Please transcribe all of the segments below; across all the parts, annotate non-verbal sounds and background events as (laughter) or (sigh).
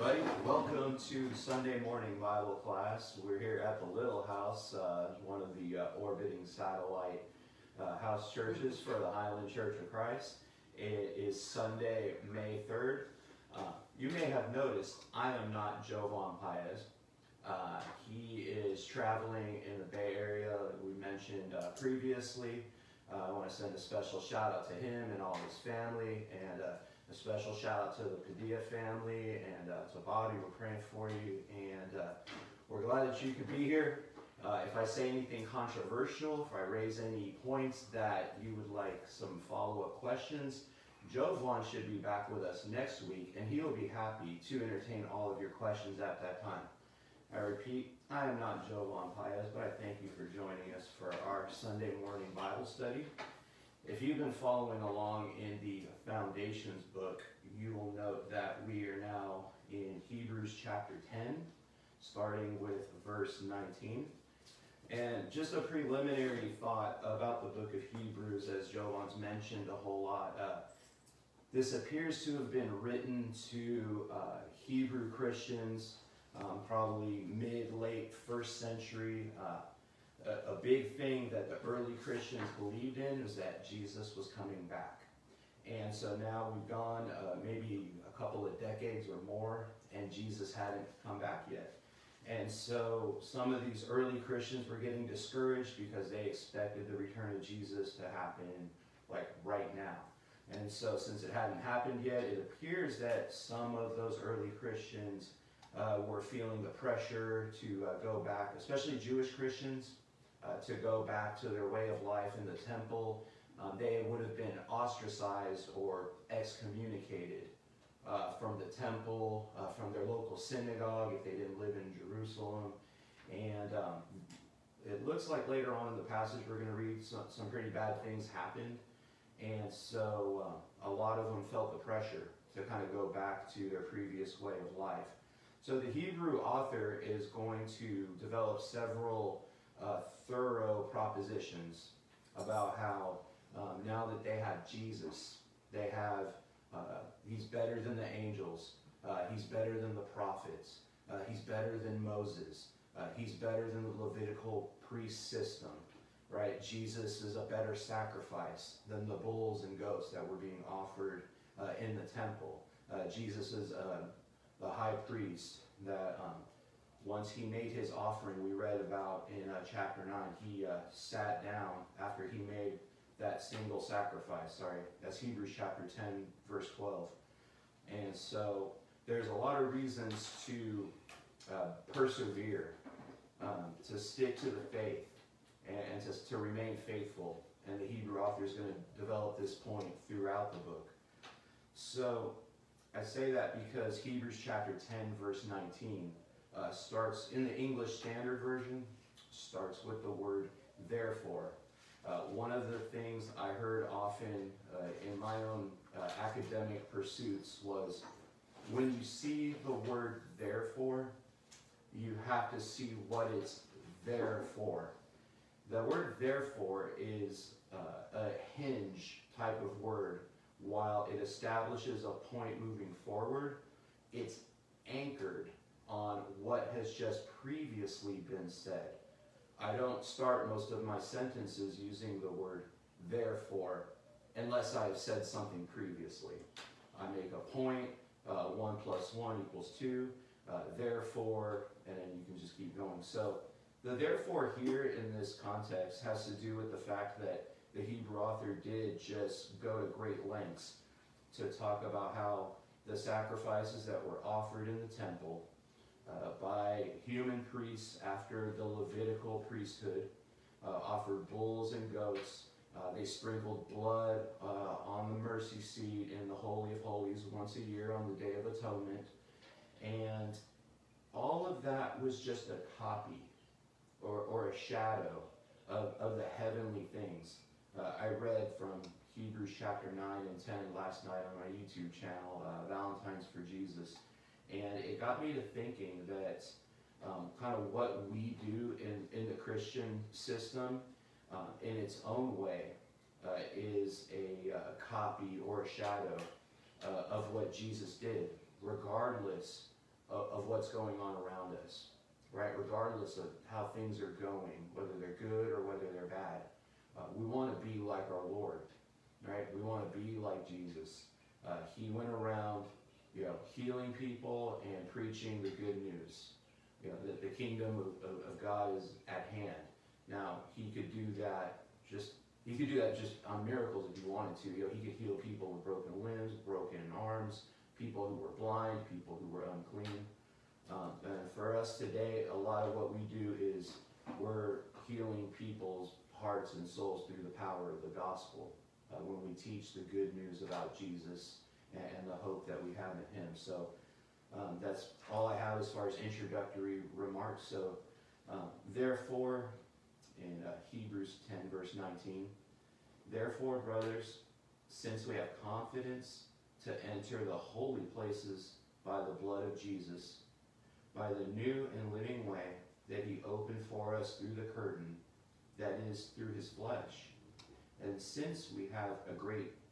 everybody. Welcome to Sunday morning Bible class. We're here at the Little House, uh, one of the uh, orbiting satellite uh, house churches for the Highland Church of Christ. It is Sunday, May 3rd. Uh, you may have noticed I am not Jovan Paez. Uh, he is traveling in the Bay Area, we mentioned uh, previously. I want to send a special shout out to him and all his family and a special shout out to the Padilla family and uh, to Bobby. We're praying for you, and uh, we're glad that you could be here. Uh, if I say anything controversial, if I raise any points that you would like some follow-up questions, Jovan should be back with us next week, and he will be happy to entertain all of your questions at that time. I repeat, I am not Jovan Paez, but I thank you for joining us for our Sunday morning Bible study. If you've been following along in the Foundations book, you will note that we are now in Hebrews chapter 10, starting with verse 19. And just a preliminary thought about the book of Hebrews, as Jovan's mentioned a whole lot. Uh, this appears to have been written to uh, Hebrew Christians, um, probably mid late first century. Uh, a, a, big thing that the early Christians believed in was that Jesus was coming back. And so now we've gone uh, maybe a couple of decades or more, and Jesus hadn't come back yet. And so some of these early Christians were getting discouraged because they expected the return of Jesus to happen like right now. And so since it hadn't happened yet, it appears that some of those early Christians uh, were feeling the pressure to uh, go back, especially Jewish Christians, uh, to go back to their way of life in the temple. Um, they would have been ostracized or excommunicated uh, from the temple, uh, from their local synagogue if they didn't live in Jerusalem. And um, it looks like later on in the passage we're going to read some, some pretty bad things happened. And so uh, a lot of them felt the pressure to kind of go back to their previous way of life. So the Hebrew author is going to develop several uh, thorough propositions about how um, now that they have Jesus, they have, uh, he's better than the angels, uh, he's better than the prophets, uh, he's better than Moses, uh, he's better than the Levitical priest system, right? Jesus is a better sacrifice than the bulls and goats that were being offered uh, in the temple. Jesus is the high priest that um, once he made his offering, we read about in uh, chapter 9, he uh, sat down after he made that single sacrifice. Sorry, that's Hebrews chapter 10, verse 12. And so there's a lot of reasons to uh, persevere, um, to stick to the faith, and, and to, to remain faithful. And the Hebrew author is going to develop this point throughout the book. So I say that because Hebrews chapter 10, verse 19 uh, starts in the English Standard Version, starts with the word therefore. Uh, one of the things I heard often uh, in my own uh, academic pursuits was when you see the word therefore, you have to see what it's there for. The word therefore is uh, a hinge type of word. While it establishes a point moving forward, it's anchored on what has just previously been said. I don't start most of my sentences using the word therefore unless I've said something previously. I make a point, uh, 1 plus 1 equals 2, uh, therefore, and then you can just keep going. So the therefore here in this context has to do with the fact that the Hebrew author did just go to great lengths to talk about how the sacrifices that were offered in the temple uh, by human priests after the Levitical priesthood, uh, offered bulls and goats. Uh, they sprinkled blood uh, on the mercy seat in the Holy of Holies once a year on the Day of Atonement. And all of that was just a copy or, or a shadow of, of the heavenly things. Uh, I read from Hebrews chapter 9 and 10 last night on my YouTube channel, Valentine's for Jesus. And it got me to thinking that um, kind of what we do in, in the Christian system uh, in its own way uh, is a uh, copy or a shadow uh, of what Jesus did, regardless of, of what's going on around us, right? Regardless of how things are going, whether they're good or whether they're bad. Uh, we want to be like our Lord, right? We want to be like Jesus. He went around, you know, healing people and preaching the good news. You know, that the kingdom of, of, of God is at hand. Now, he could do that just he could do that just on miracles if he wanted to. You know, he could heal people with broken limbs, broken arms, people who were blind, people who were unclean. Um, and for us today, a lot of what we do is we're healing people's hearts and souls through the power of the gospel uh, when we teach the good news about Jesus and, the hope that we have in him. So um, that's all I have as far as introductory remarks. So um, therefore, in uh, Hebrews 10, verse 19. Therefore, brothers, since we have confidence to enter the holy places by the blood of Jesus, by the new and living way that he opened for us through the curtain, that is, through his flesh. And since we have a great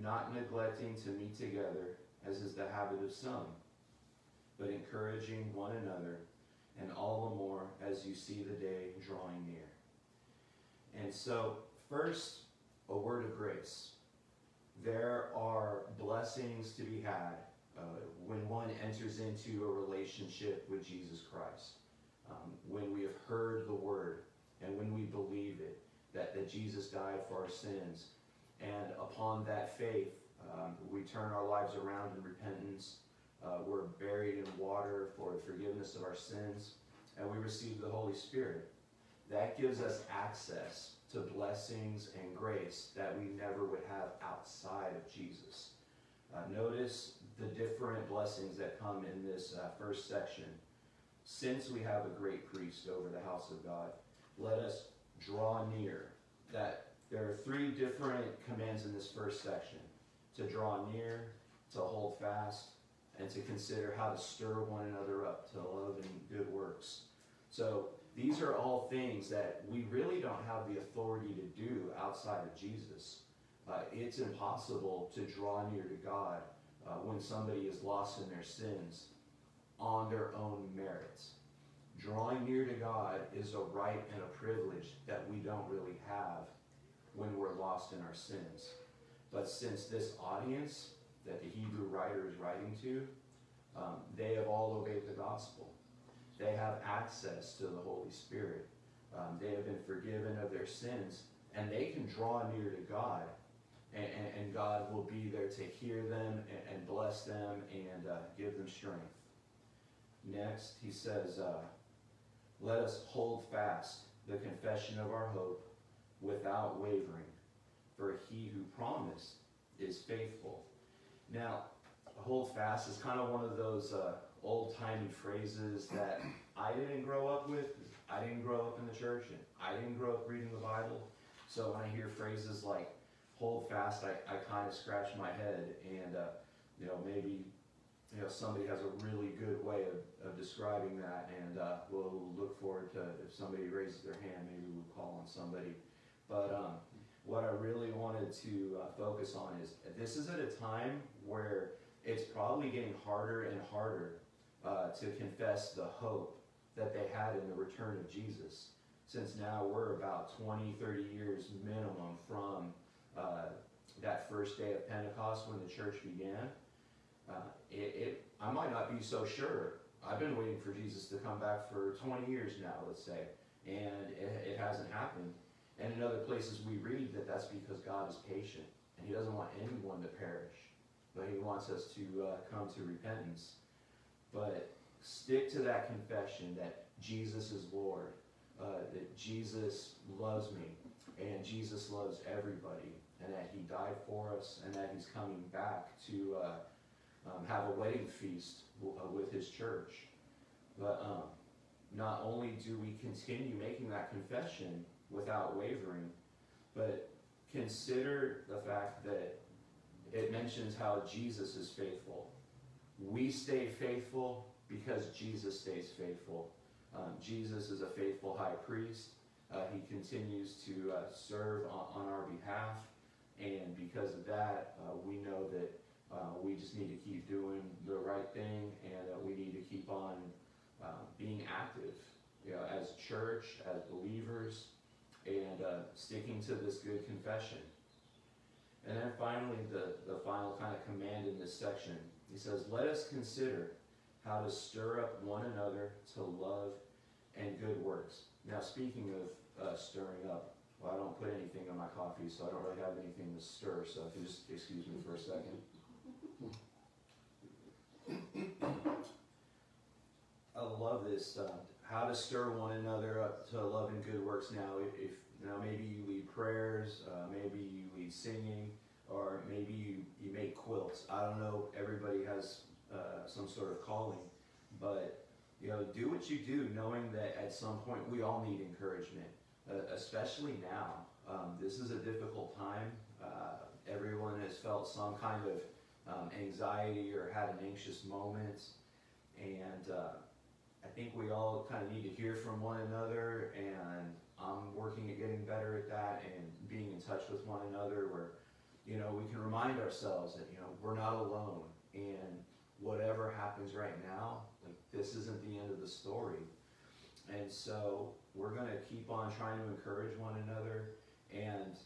not neglecting to meet together, as is the habit of some, but encouraging one another, and all the more as you see the day drawing near. And so First, a word of grace. There are blessings to be had uh, when one enters into a relationship with Jesus Christ. Um, when we have heard the word and when we believe it, that, that Jesus died for our sins. And upon that faith, um, we turn our lives around in repentance. Uh, we're buried in water for the forgiveness of our sins. And we receive the Holy Spirit. That gives us access to blessings and grace that we never would have outside of Jesus. Uh, notice the different blessings that come in this uh, first section. Since we have a great priest over the house of God, let us draw near. That there are three different commands in this first section to draw near, to hold fast, and to consider how to stir one another up to love and good works. So these are all things that we really don't have the authority to do outside of Jesus. Uh, it's impossible to draw near to God uh, when somebody is lost in their sins on their own merits. Drawing near to God is a right and a privilege that we don't really have when we're lost in our sins. But since this audience that the Hebrew writer is writing to, um, they have all obeyed the gospel. They have access to the Holy Spirit. Um, they have been forgiven of their sins, and they can draw near to God, and, and, and God will be there to hear them and, and bless them and uh, give them strength. Next, he says, uh, Let us hold fast the confession of our hope without wavering, for he who promised is faithful. Now, hold fast is kind of one of those uh, old-timey phrases that I didn't grow up with. I didn't grow up in the church, and I didn't grow up reading the Bible. So when I hear phrases like "hold fast," I, I kind of scratch my head, and uh, you know maybe you know somebody has a really good way of, of describing that, and uh, we'll look forward to if somebody raises their hand, maybe we'll call on somebody. But um, what I really wanted to uh, focus on is this is at a time where it's probably getting harder and harder uh, to confess the hope that they had in the return of Jesus. Since now we're about 20, 30 years minimum from uh, that first day of Pentecost when the church began, uh, it, it, I might not be so sure. I've been waiting for Jesus to come back for 20 years now, let's say, and it, it hasn't happened. And in other places we read that that's because God is patient and he doesn't want anyone to perish, but he wants us to uh, come to repentance. But stick to that confession that Jesus is Lord, uh, that Jesus loves me, and Jesus loves everybody, and that he died for us, and that he's coming back to uh, um, have a wedding feast uh, with his church. But um, not only do we continue making that confession without wavering, but consider the fact that it mentions how Jesus is faithful. We stay faithful because Jesus stays faithful. Um, Jesus is a faithful high priest. Uh, he continues to uh, serve on, on, our behalf. And because of that, uh, we know that uh, we just need to keep doing the right thing and we need to keep on uh, being active you know, as church, as believers, and uh, sticking to this good confession. And then finally, the, the final kind of command in this section, he says, Let us consider how to stir up one another to love and good works. Now, speaking of uh, stirring up, well, I don't put anything on my coffee, so I don't really have anything to stir, so if you just excuse me for a second. (laughs) I love this. Uh, how to stir one another up to love and good works. Now, if, now maybe you lead prayers, uh, maybe you lead singing, or maybe you, you make quilts. I don't know. Everybody has uh, some sort of calling, but you know, do what you do, knowing that at some point we all need encouragement, uh, especially now. Um, this is a difficult time. Uh, everyone has felt some kind of um, anxiety or had an anxious moment, and uh, I think we all kind of need to hear from one another, and I'm working at getting better at that and being in touch with one another where, you know, we can remind ourselves that, you know, we're not alone, and whatever happens right now, like, this isn't the end of the story. And so we're going to keep on trying to encourage one another. And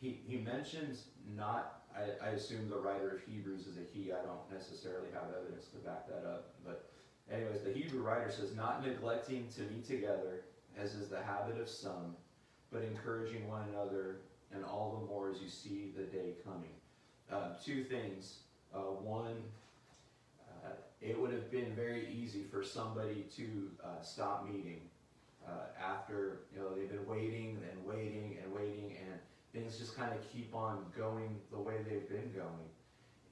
he, he mentions not, I, I assume the writer of Hebrews is a he. I don't necessarily have evidence to back that up. But Anyways, the Hebrew writer says, not neglecting to meet together, as is the habit of some, but encouraging one another, and all the more as you see the day coming. Uh, two things. Uh, one, uh, it would have been very easy for somebody to uh, stop meeting uh, after you know they've been waiting and waiting and waiting, and things just kind of keep on going the way they've been going,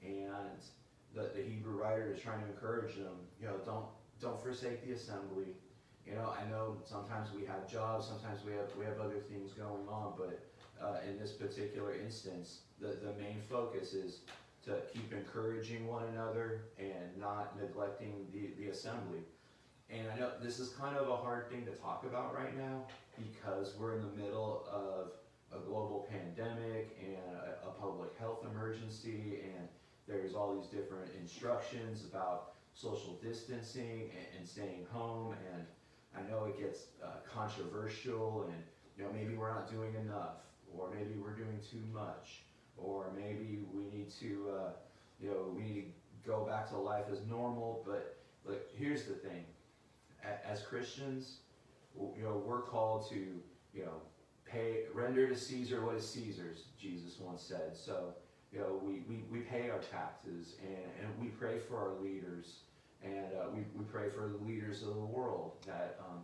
and the, Hebrew writer is trying to encourage them, you know, don't don't forsake the assembly. You know, I know sometimes we have jobs, sometimes we have we have other things going on, but uh, in this particular instance, the, the main focus is to keep encouraging one another and not neglecting the, the assembly. And I know this is kind of a hard thing to talk about right now because we're in the middle of a global pandemic and a, a public health emergency and there's all these different instructions about social distancing and, and staying home, and I know it gets uh, controversial, and you know maybe we're not doing enough, or maybe we're doing too much, or maybe we need to, uh, you know, we need to go back to life as normal. But look, here's the thing: as Christians, you know, we're called to, you know, pay render to Caesar what is Caesar's. Jesus once said so you know, we, we, we pay our taxes and, and we pray for our leaders and uh, we, we pray for the leaders of the world that um,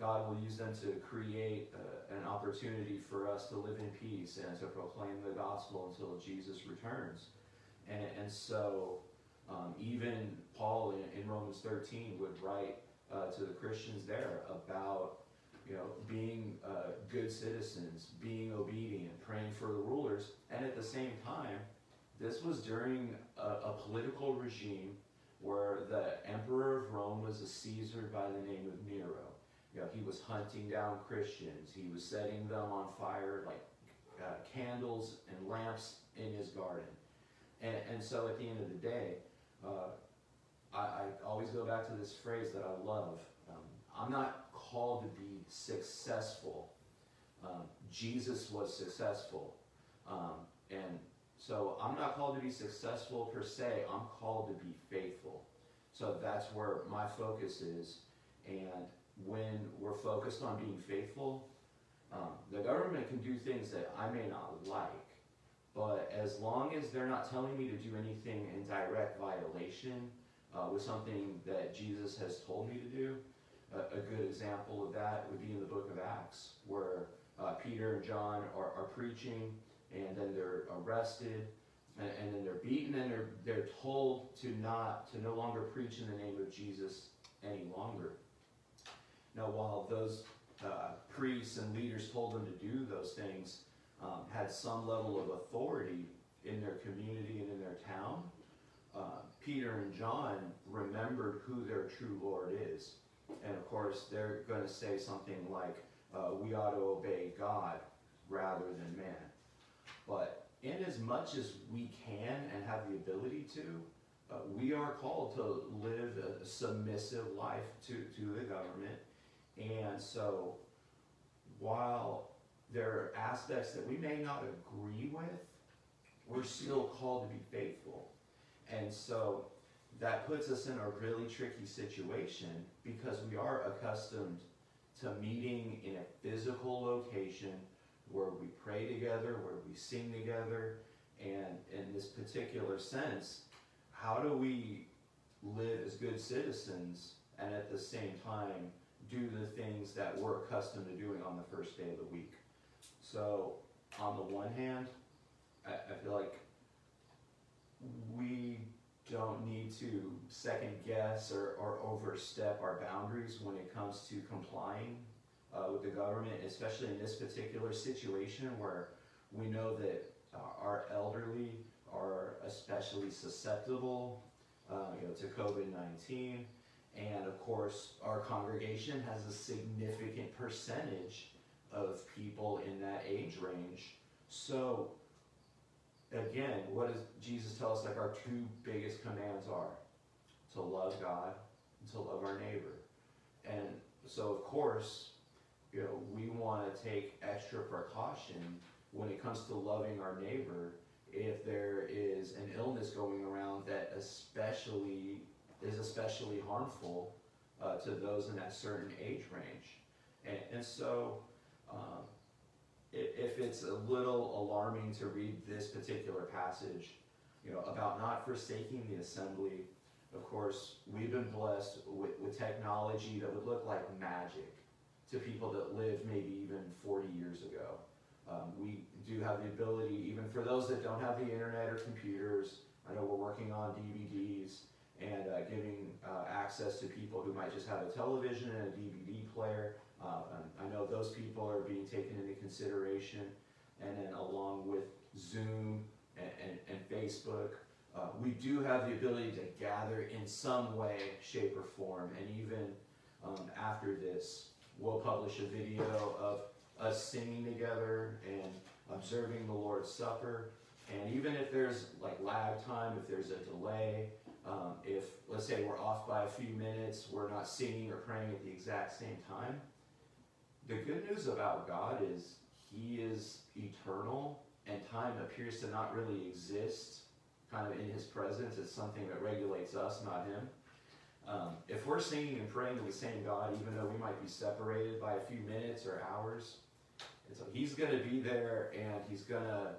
God will use them to create uh, an opportunity for us to live in peace and to proclaim the gospel until Jesus returns. And, and so um, even Paul in, in, Romans 13 would write uh, to the Christians there about you know, being uh, good citizens, being obedient, praying for the rulers, and at the same time, this was during a, a, political regime where the emperor of Rome was a Caesar by the name of Nero. You know, he was hunting down Christians. He was setting them on fire like uh, candles and lamps in his garden. And, and so at the end of the day, uh, I, I, always go back to this phrase that I love. I'm not called to be successful. Um, Jesus was successful. Um, and so I'm not called to be successful per se, I'm called to be faithful. So that's where my focus is. And when we're focused on being faithful, um, the government can do things that I may not like. But as long as they're not telling me to do anything in direct violation uh, with something that Jesus has told me to do, a, a, good example of that would be in the book of Acts, where uh, Peter and John are, are preaching, and then they're arrested, and, and, then they're beaten, and they're, they're told to not, to no longer preach in the name of Jesus any longer. Now, while those uh, priests and leaders told them to do those things, um, had some level of authority in their community and in their town, uh, Peter and John remembered who their true Lord is. And of course, they're going to say something like, uh, we ought to obey God rather than man. But in as much as we can and have the ability to, uh, we are called to live a submissive life to, to the government. And so, while there are aspects that we may not agree with, we're still called to be faithful. And so, that puts us in a really tricky situation because we are accustomed to meeting in a physical location where we pray together, where we sing together, and in this particular sense, how do we live as good citizens and at the same time do the things that we're accustomed to doing on the first day of the week? So, on the one hand, I, I feel like we don't need to second guess or, or overstep our boundaries when it comes to complying uh, with the government, especially in this particular situation where we know that uh, our elderly are especially susceptible uh, you know, to COVID-19. And of course, our congregation has a significant percentage of people in that age range. So again, what does Jesus tell us like our two biggest commands are? To love God and to love our neighbor. And so of course, you know, we want to take extra precaution when it comes to loving our neighbor if there is an illness going around that especially is especially harmful uh, to those in that certain age range. And, and so um, if it's a little alarming to read this particular passage, you know, about not forsaking the assembly, of course, we've been blessed with, with technology that would look like magic to people that lived maybe even 40 years ago. Um, we do have the ability, even for those that don't have the internet or computers, I know we're working on DVDs and uh, giving uh, access to people who might just have a television and a DVD player. Uh, I know those people are being taken into consideration. And then along with Zoom and, and, and Facebook, uh, we do have the ability to gather in some way, shape, or form. And even um, after this, we'll publish a video of us singing together and observing the Lord's Supper. And even if there's like lag time, if there's a delay, um, if let's say we're off by a few minutes, we're not singing or praying at the exact same time. The good news about God is He is eternal, and time appears to not really exist kind of in His presence. It's something that regulates us, not Him. Um, if we're singing and praying to the same God, even though we might be separated by a few minutes or hours, and so He's going to be there, and He's going to.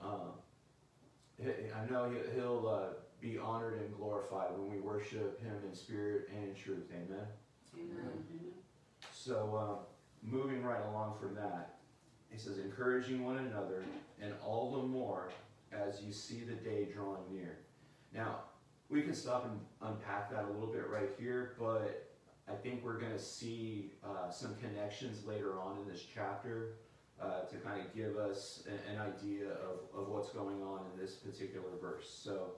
Um, I know He'll uh, be honored and glorified when we worship Him in spirit and in truth. Amen. Amen. So, uh, moving right along from that, he says, encouraging one another, and all the more as you see the day drawing near. Now, we can stop and unpack that a little bit right here, but I think we're going to see uh, some connections later on in this chapter uh, to kind of give us an, an idea of, of what's going on in this particular verse. So,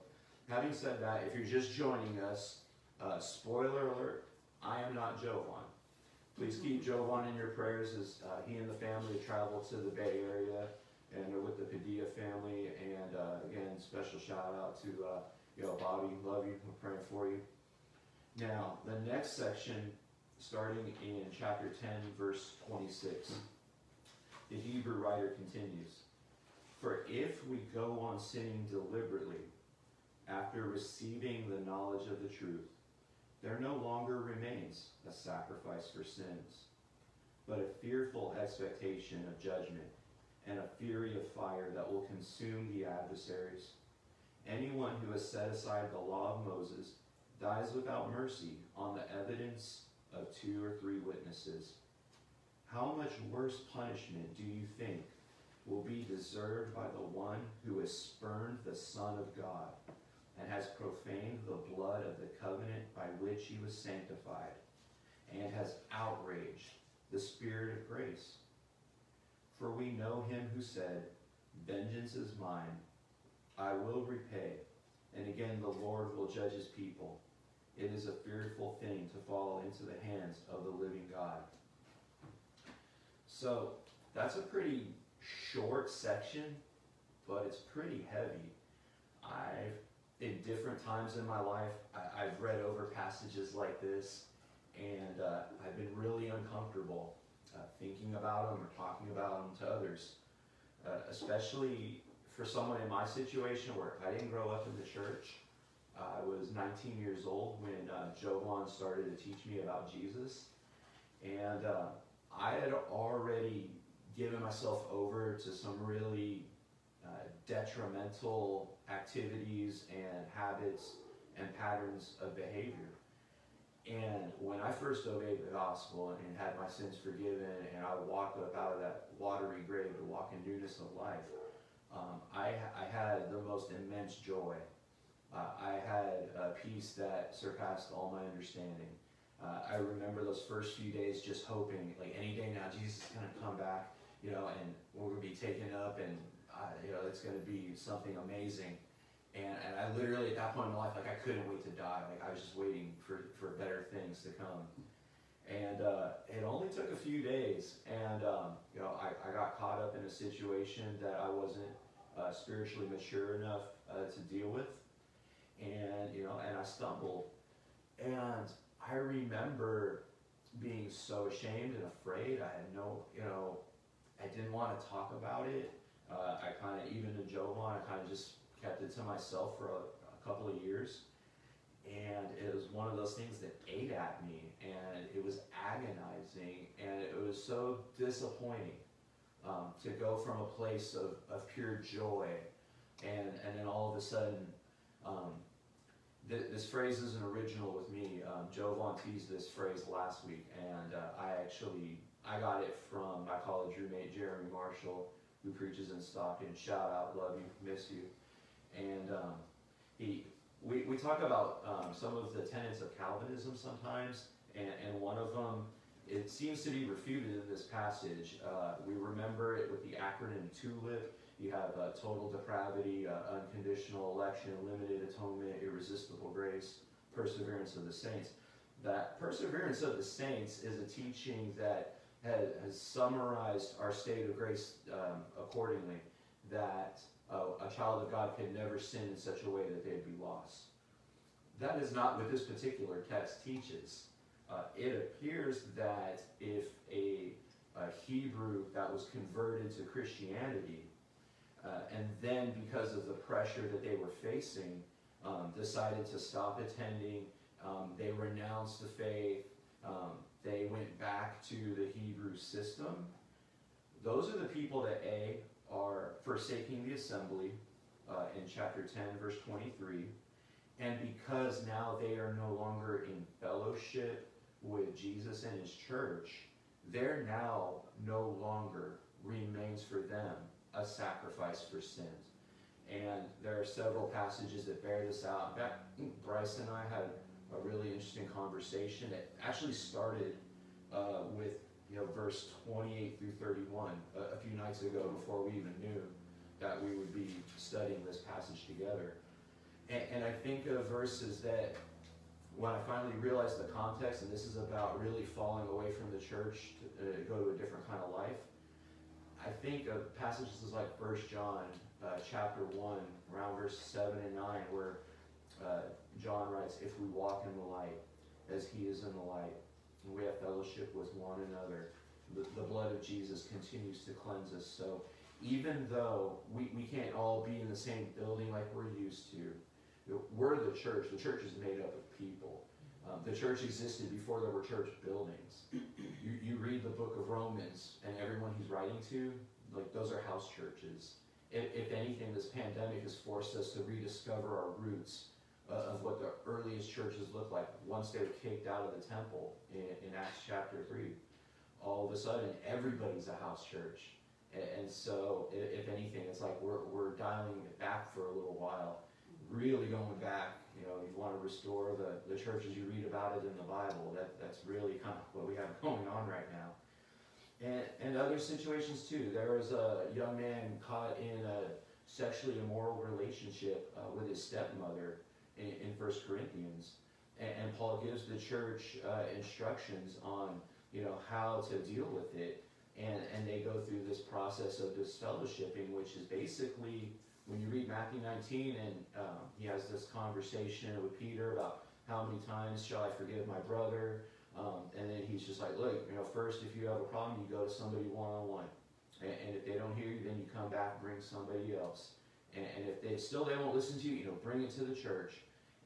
having said that, if you're just joining us, uh, spoiler alert, I am not Jovan. Please keep Jovan in your prayers as uh, he and the family travel to the Bay Area and are with the Padilla family. And uh, again, special shout out to uh, Yo, Bobby, love you. We're praying for you. Now, the next section, starting in chapter 10, verse 26, the Hebrew writer continues For if we go on sinning deliberately after receiving the knowledge of the truth, there no longer remains a sacrifice for sins, but a fearful expectation of judgment and a fury of fire that will consume the adversaries. Anyone who has set aside the law of Moses dies without mercy on the evidence of two or three witnesses. How much worse punishment do you think will be deserved by the one who has spurned the Son of God and has profaned the blood of the covenant by which he was sanctified, and has outraged the Spirit of grace. For we know him who said, Vengeance is mine, I will repay. And again, the Lord will judge his people. It is a fearful thing to fall into the hands of the living God. So, that's a pretty short section, but it's pretty heavy. I've, in different times in my life, I, have read over passages like this, and uh, I've been really uncomfortable uh, thinking about them or talking about them to others, uh, especially for someone in my situation where I didn't grow up in the church. I was 19 years old when uh, Jovan started to teach me about Jesus, and uh, I had already given myself over to some really detrimental activities and habits and patterns of behavior. And when I first obeyed the gospel and had my sins forgiven and I walked up out of that watery grave to walk in newness of life, um, I, I, had the most immense joy. Uh, I had a peace that surpassed all my understanding. Uh, I remember those first few days just hoping, like any day now, Jesus is going to come back, you know, and we're going to be taken up and, you know, it's going to be something amazing. And, and I literally, at that point in my life, like I couldn't wait to die. Like I was just waiting for, for better things to come. And uh, it only took a few days. And, um, you know, I, I got caught up in a situation that I wasn't uh, spiritually mature enough uh, to deal with. And, you know, and I stumbled. And I remember being so ashamed and afraid. I had no, you know, I didn't want to talk about it. Uh, I kind of, even to Jovan, I kind of just kept it to myself for a, a, couple of years. And it was one of those things that ate at me, and it was agonizing, and it was so disappointing um, to go from a place of, of pure joy, and, and then all of a sudden, um, th this phrase isn't original with me. Um, Jovan teased this phrase last week, and uh, I actually I got it from my college roommate Jeremy Marshall, who preaches in Stockton. Shout out, love you, miss you and um, he we, we talk about um, some of the tenets of Calvinism sometimes, and, and one of them it seems to be refuted in this passage. Uh, we remember it with the acronym TULIP. You have uh, total depravity, uh, unconditional election, limited atonement, irresistible grace, perseverance of the saints. That perseverance of the saints is a teaching that has, has summarized our state of grace um, accordingly. That a, a child of God can never sin in such a way that they'd be lost. That is not what this particular text teaches. Uh, it appears that if a, a, Hebrew that was converted to Christianity, uh, and then because of the pressure that they were facing, um, decided to stop attending, um, they renounced the faith, um, they went back to the Hebrew system. Those are the people that A, are forsaking the assembly uh, in chapter 10, verse 23. And because now they are no longer in fellowship with Jesus and his church, there now no longer remains for them a sacrifice for sins. And there are several passages that bear this out. In fact, Bryce and I had a really interesting conversation. It actually started uh, with you know, verse 28 through 31 a, a, few nights ago before we even knew that we would be studying this passage together. And, and I think of verses that when I finally realized the context, and this is about really falling away from the church to uh, go to a different kind of life, I think of passages like 1 John uh, chapter 1, around verse 7 and 9, where uh, John writes, If we walk in the light, as he is in the light, and we have fellowship with one another. The, the blood of Jesus continues to cleanse us. So even though we, we can't all be in the same building like we're used to, we're the church. The church is made up of people. Um, the church existed before there were church buildings. You, you read the book of Romans, and everyone he's writing to, like those are house churches. If, if anything, this pandemic has forced us to rediscover our roots of what the earliest churches looked like once they were kicked out of the temple in, in Acts chapter 3. All of a sudden, everybody's a house church. And, and so, if, anything, it's like we're, we're dialing it back for a little while, really going back. You know, you want to restore the, the churches you read about it in the Bible. That, that's really kind of what we have (laughs) going on right now. And, and other situations too. There was a young man caught in a sexually immoral relationship uh, with his stepmother in, in 1 Corinthians. And, and Paul gives the church uh, instructions on, you know, how to deal with it. And, and they go through this process of disfellowshipping, which is basically, when you read Matthew 19 and um, he has this conversation with Peter about how many times shall I forgive my brother? Um, and then he's just like, look, you know, first if you have a problem, you go to somebody one-on-one. And, and if they don't hear you, then you come back bring somebody else. And, and if they still they won't listen to you, you know, bring it to the church.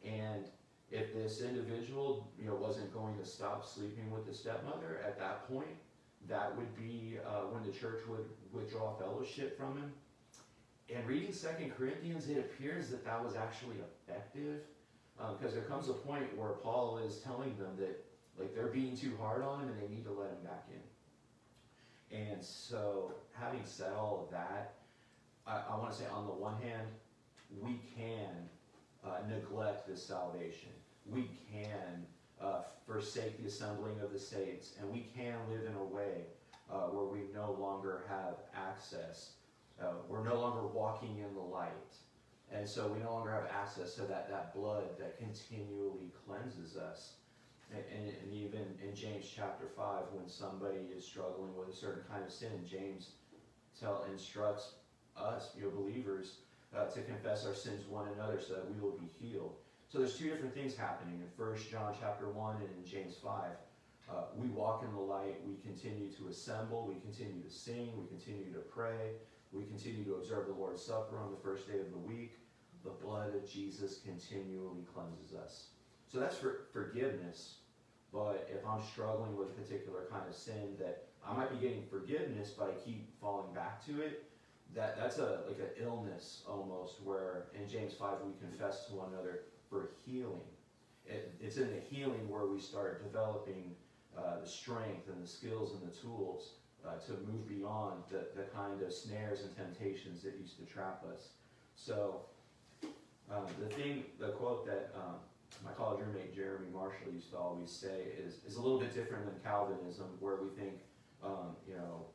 And if this individual, you know, wasn't going to stop sleeping with the stepmother at that point, that would be uh, when the church would withdraw fellowship from him. And reading Second Corinthians, it appears that that was actually effective, because um, there comes a point where Paul is telling them that like they're being too hard on him and they need to let him back in. And so, having said all of that, I, I want to say on the one hand, we can uh, neglect this salvation. We can uh, forsake the assembling of the saints, and we can live in a way uh, where we no longer have access. Uh, we're no longer walking in the light. And so we no longer have access to that, that blood that continually cleanses us. And, and, even in James chapter 5, when somebody is struggling with a certain kind of sin, James tell, instructs us, you know, believers, uh, to confess our sins one another so that we will be healed. So there's two different things happening in 1 John chapter 1 and in James 5. Uh, we walk in the light, we continue to assemble, we continue to sing, we continue to pray, we continue to observe the Lord's Supper on the first day of the week. The blood of Jesus continually cleanses us. So that's for forgiveness. But if I'm struggling with a particular kind of sin that I might be getting forgiveness, but I keep falling back to it, that, that's a like an illness almost where in James 5 we confess to one another for healing. It, it's in the healing where we start developing uh, the strength and the skills and the tools uh, to move beyond the, the kind of snares and temptations that used to trap us. So um, the thing, the quote that um, my college roommate Jeremy Marshall used to always say is, is a little bit different than Calvinism, where we think, um, you know,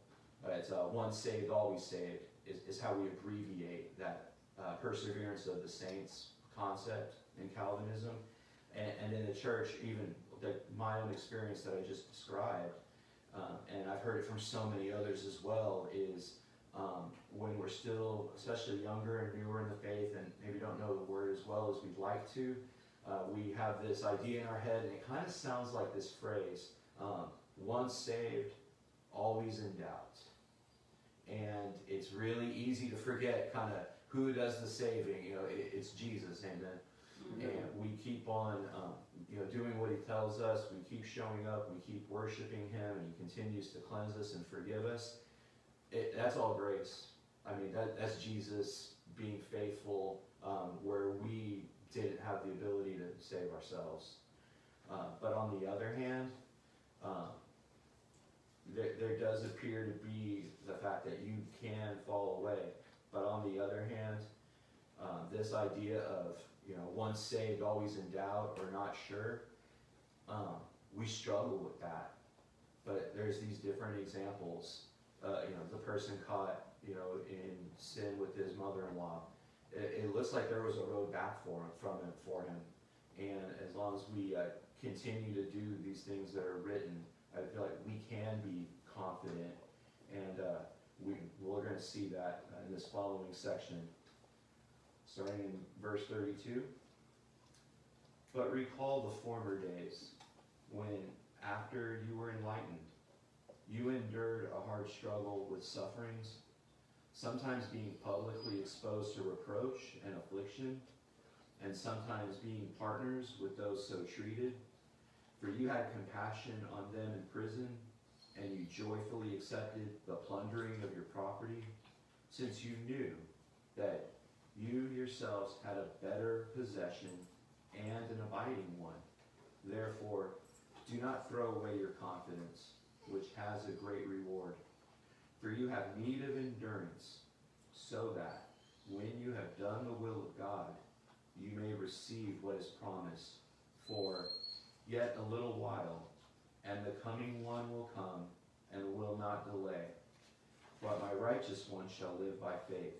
uh, it's uh, once saved, always saved, is, is how we abbreviate that uh, perseverance of the saints concept in Calvinism. And, and in the church, even the, my own experience that I just described, um, and I've heard it from so many others as well, is um, when we're still, especially younger and newer in the faith, and maybe don't know the word as well as we'd like to, uh, we have this idea in our head, and it kind of sounds like this phrase um, once saved, always in doubt. And it's really easy to forget kind of who does the saving. You know, it, it's Jesus, amen. Mm-hmm. And we keep on, um, you know, doing what He tells us. We keep showing up. We keep worshiping Him, and He continues to cleanse us and forgive us. It, that's all grace. I mean, that, that's Jesus being faithful, um, where we didn't have the ability to save ourselves. Uh, but on the other hand, um, there, there does appear to be the fact that you can fall away. But on the other hand, um, this idea of you know once saved, always in doubt or not sure, um, we struggle with that. But there's these different examples. Uh, you know, the person caught you know in sin with his mother-in-law it, it, looks like there was a road back for him, from him, for him. And as long as we uh, continue to do these things that are written, I feel like we can be confident. And uh, we, we're going to see that in this following section, starting in verse 32. But recall the former days when, after you were enlightened, you endured a hard struggle with sufferings sometimes being publicly exposed to reproach and affliction, and sometimes being partners with those so treated. For you had compassion on them in prison, and you joyfully accepted the plundering of your property, since you knew that you yourselves had a better possession and an abiding one. Therefore, do not throw away your confidence, which has a great reward. For you have need of endurance, so that when you have done the will of God, you may receive what is promised. For yet a little while, and the coming one will come, and will not delay. But my righteous one shall live by faith.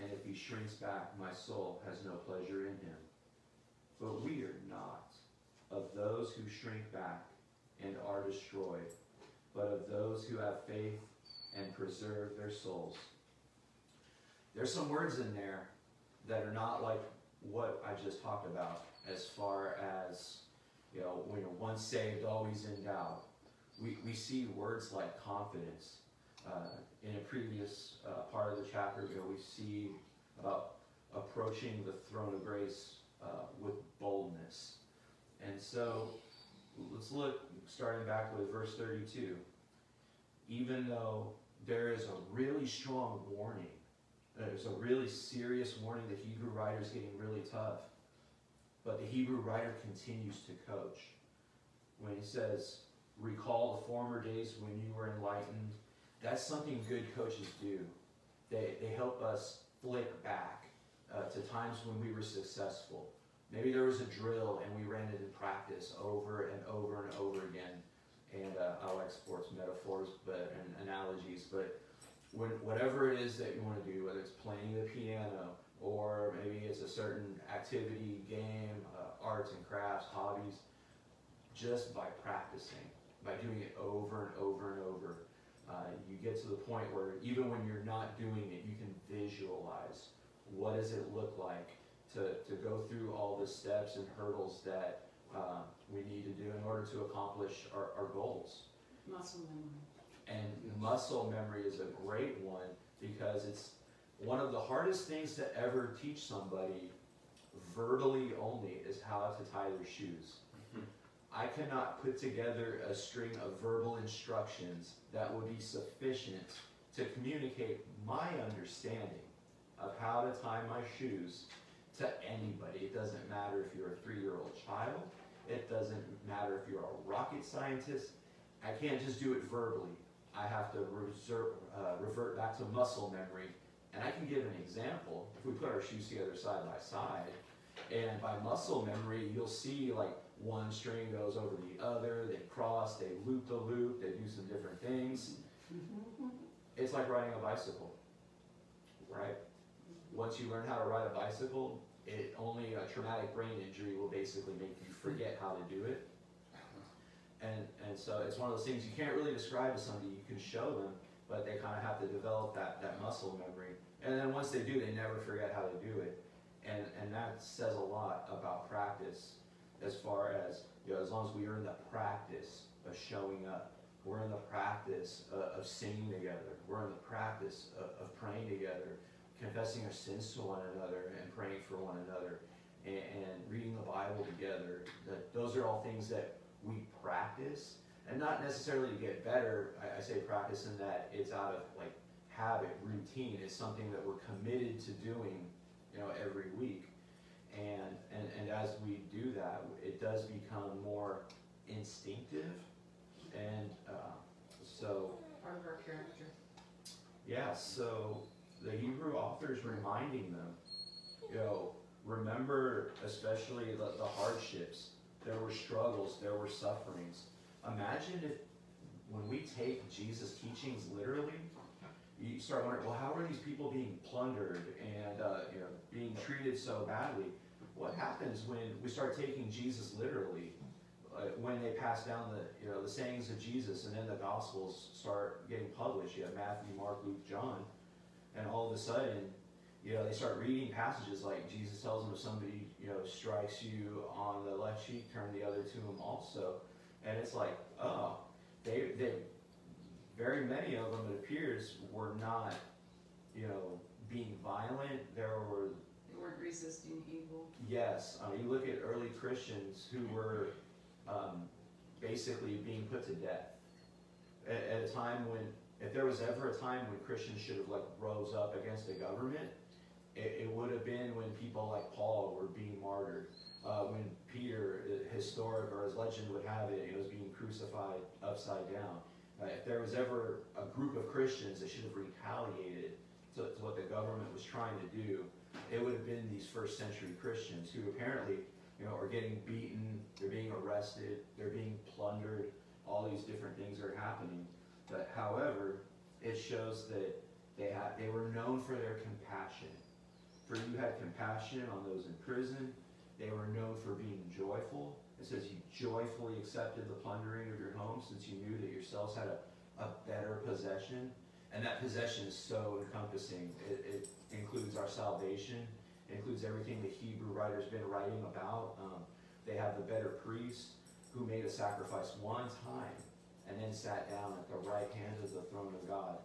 And if he shrinks back, my soul has no pleasure in him. But we are not of those who shrink back and are destroyed, but of those who have faith and preserve their souls. There's some words in there that are not like what I just talked about as far as, you know, when you're once saved, always in doubt. We, we see words like confidence. Uh, in a previous uh, part of the chapter, you know, we see about approaching the throne of grace uh, with boldness. And so let's look, starting back with verse 32. Even though there is a really strong warning, there's a really serious warning, the Hebrew writer is getting really tough. But the Hebrew writer continues to coach. When he says, recall the former days when you were enlightened, that's something good coaches do. They, they help us flick back uh, to times when we were successful. Maybe there was a drill and we ran it in practice over and over and over again. And uh, I like sports metaphors but and analogies, but when, whatever it is that you want to do, whether it's playing the piano or maybe it's a certain activity, game, uh, arts and crafts, hobbies, just by practicing, by doing it over and over and over, uh, you get to the point where even when you're not doing it, you can visualize what does it look like to, to go through all the steps and hurdles that uh, we need to do in order to accomplish our, our goals. Muscle memory. And muscle memory is a great one because it's one of the hardest things to ever teach somebody verbally only is how to tie their shoes. I cannot put together a string of verbal instructions that would be sufficient to communicate my understanding of how to tie my shoes to anybody. It doesn't matter if you're a three-year-old child. It doesn't matter if you're a rocket scientist. I can't just do it verbally. I have to reserve, uh, revert back to muscle memory. And I can give an example. If we put our shoes together side by side, and by muscle memory, you'll see like one string goes over the other, they cross, they loop the loop, they do some different things. (laughs) It's like riding a bicycle, right? Once you learn how to ride a bicycle, it only a traumatic brain injury will basically make you forget how to do it. (laughs) And, and so it's one of those things you can't really describe to somebody, you can show them, but they kind of have to develop that, that muscle memory. And then once they do, they never forget how to do it. And, and that says a lot about practice as far as, you know, as long as we are in the practice of showing up, we're in the practice of, of singing together, we're in the practice of, of praying together, confessing our sins to one another and praying for one another, and, and reading the Bible together. That those are all things that we practice, and not necessarily to get better. I, I say practice in that it's out of like habit, routine. It's something that we're committed to doing, you know, every week. And, and, and as we do that, it does become more instinctive. And uh, so, Part of our character. yeah, so the Hebrew author is reminding them, you know, remember especially the, the hardships. There were struggles, there were sufferings. Imagine if when we take Jesus' teachings literally, you start wondering, well, how are these people being plundered and uh, you know being treated so badly? What happens when we start taking Jesus literally? Uh, when they pass down the you know the sayings of Jesus, and then the Gospels start getting published. You have Matthew, Mark, Luke, John, and all of a sudden, you know they start reading passages like Jesus tells them if somebody you know strikes you on the left cheek, turn the other to him also, and it's like, oh, they they very many of them, it appears, were not, you know, being violent. There were, They weren't resisting evil. yes, I mean, you look at early Christians who were um, basically being put to death at, at a time when, if there was ever a time when Christians should have like rose up against the government, it, it would have been when people like Paul were being martyred. Uh, when Peter, historic or as legend would have it, he was being crucified upside down. Uh, if there was ever a group of Christians that should have retaliated to, to what the government was trying to do, it would have been these first century Christians who apparently, you know, are getting beaten, they're being arrested, they're being plundered, all these different things are happening. But however, it shows that they had they were known for their compassion. For you had compassion on those in prison. They were known for being joyful. It says you joyfully accepted the plundering of your home since you knew that yourselves had a, a better possession. And that possession is so encompassing. It, it includes our salvation, it includes everything the Hebrew writer's been writing about. Um, they have the better priest who made a sacrifice one time and then sat down at the right hand of the throne of God,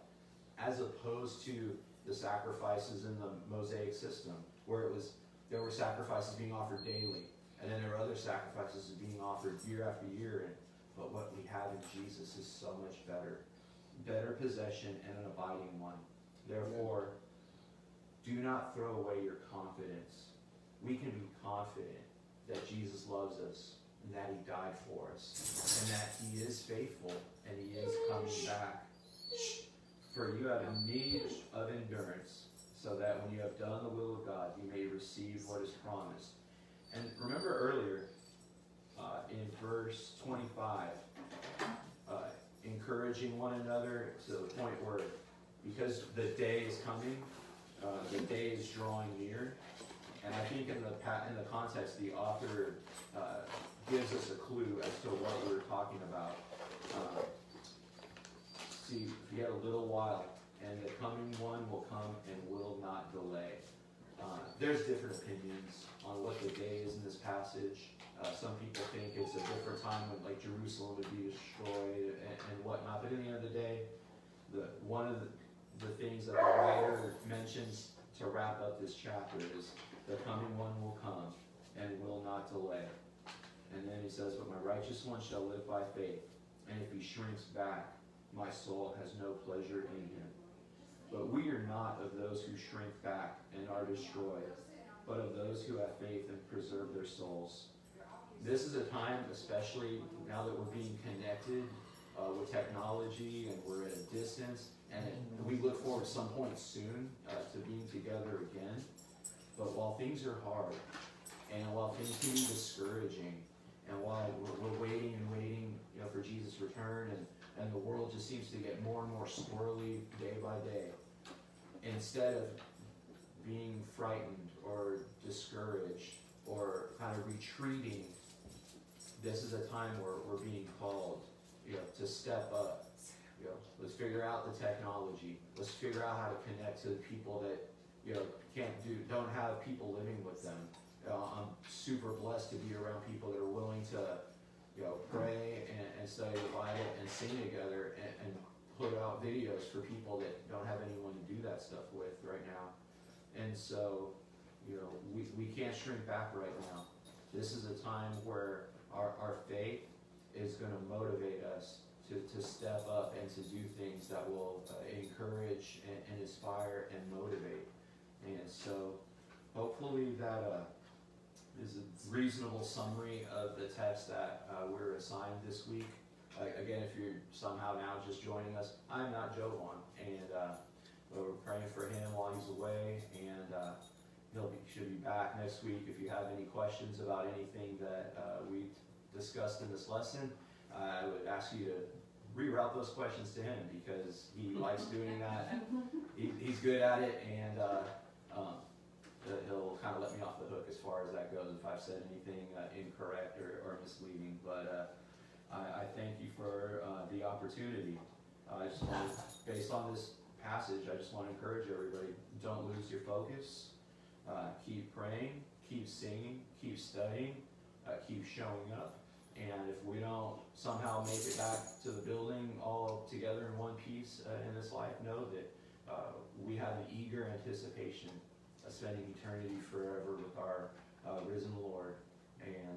as opposed to the sacrifices in the Mosaic system, where it was there were sacrifices being offered daily, and then there were other sacrifices being offered year after year. And, but what we have in Jesus is so much better, better possession and an abiding one. Therefore, do not throw away your confidence. We can be confident that Jesus loves us and that he died for us and that he is faithful and he is coming back. For you have a need of endurance, so that when you have done the will of God, you may receive what is promised. And remember earlier, uh, in verse 25, uh, encouraging one another to the point where, because the day is coming, uh, the day is drawing near, and I think in the in the context, the author uh, gives us a clue as to what we're talking about. Uh, see, had a little while, and the coming one will come and will not delay. Uh, there's different opinions on what the day is in this passage. Uh, some people think it's a different time when like Jerusalem would be destroyed and, and whatnot. But in the end of the day, the one of the, the things that the writer mentions to wrap up this chapter is the coming one will come and will not delay. And then he says, But my righteous one shall live by faith, and if he shrinks back, my soul has no pleasure in him. But we are not of those who shrink back and are destroyed, but of those who have faith and preserve their souls. This is a time, especially now that we're being connected uh, with technology and we're at a distance, and we look forward some point soon uh, to being together again. But while things are hard, and while things can be discouraging, and while we're, we're waiting and waiting, you know, for Jesus' return, and, and the world just seems to get more and more squirrely day by day, instead of being frightened or discouraged or kind of retreating, this is a time where we're being called, you know, to step up. You know, let's figure out the technology. Let's figure out how to connect to the people that you know can't do, don't have people living with them. I'm super blessed to be around people that are willing to, you know, pray and, and study the Bible and sing together and, and put out videos for people that don't have anyone to do that stuff with right now. And so, you know, we, we can't shrink back right now. This is a time where our, our faith is going to motivate us to, to step up and to do things that will uh, encourage and, and inspire and motivate. And so, hopefully, that uh, is a reasonable summary of the text that uh, we're assigned this week. Uh, again, if you're somehow now just joining us, I'm not Jovan, and uh, we're praying for him while he's away, and uh, he'll be, should be back next week. If you have any questions about anything that uh, we discussed in this lesson, I would ask you to reroute those questions to him because he likes doing that. (laughs) He, he's good at it, and uh, um, he'll kind of let me off the hook as far as that goes if I've said anything uh, incorrect or, or misleading. But uh, I, I thank you for uh, the opportunity. I just want, based on this passage, I just want to encourage everybody: don't lose your focus. Uh, keep praying, keep singing, keep studying, uh, keep showing up. And if we don't somehow make it back to the building all together in one piece uh, in this life, know that uh, we have an eager anticipation spending eternity forever with our uh, risen Lord. And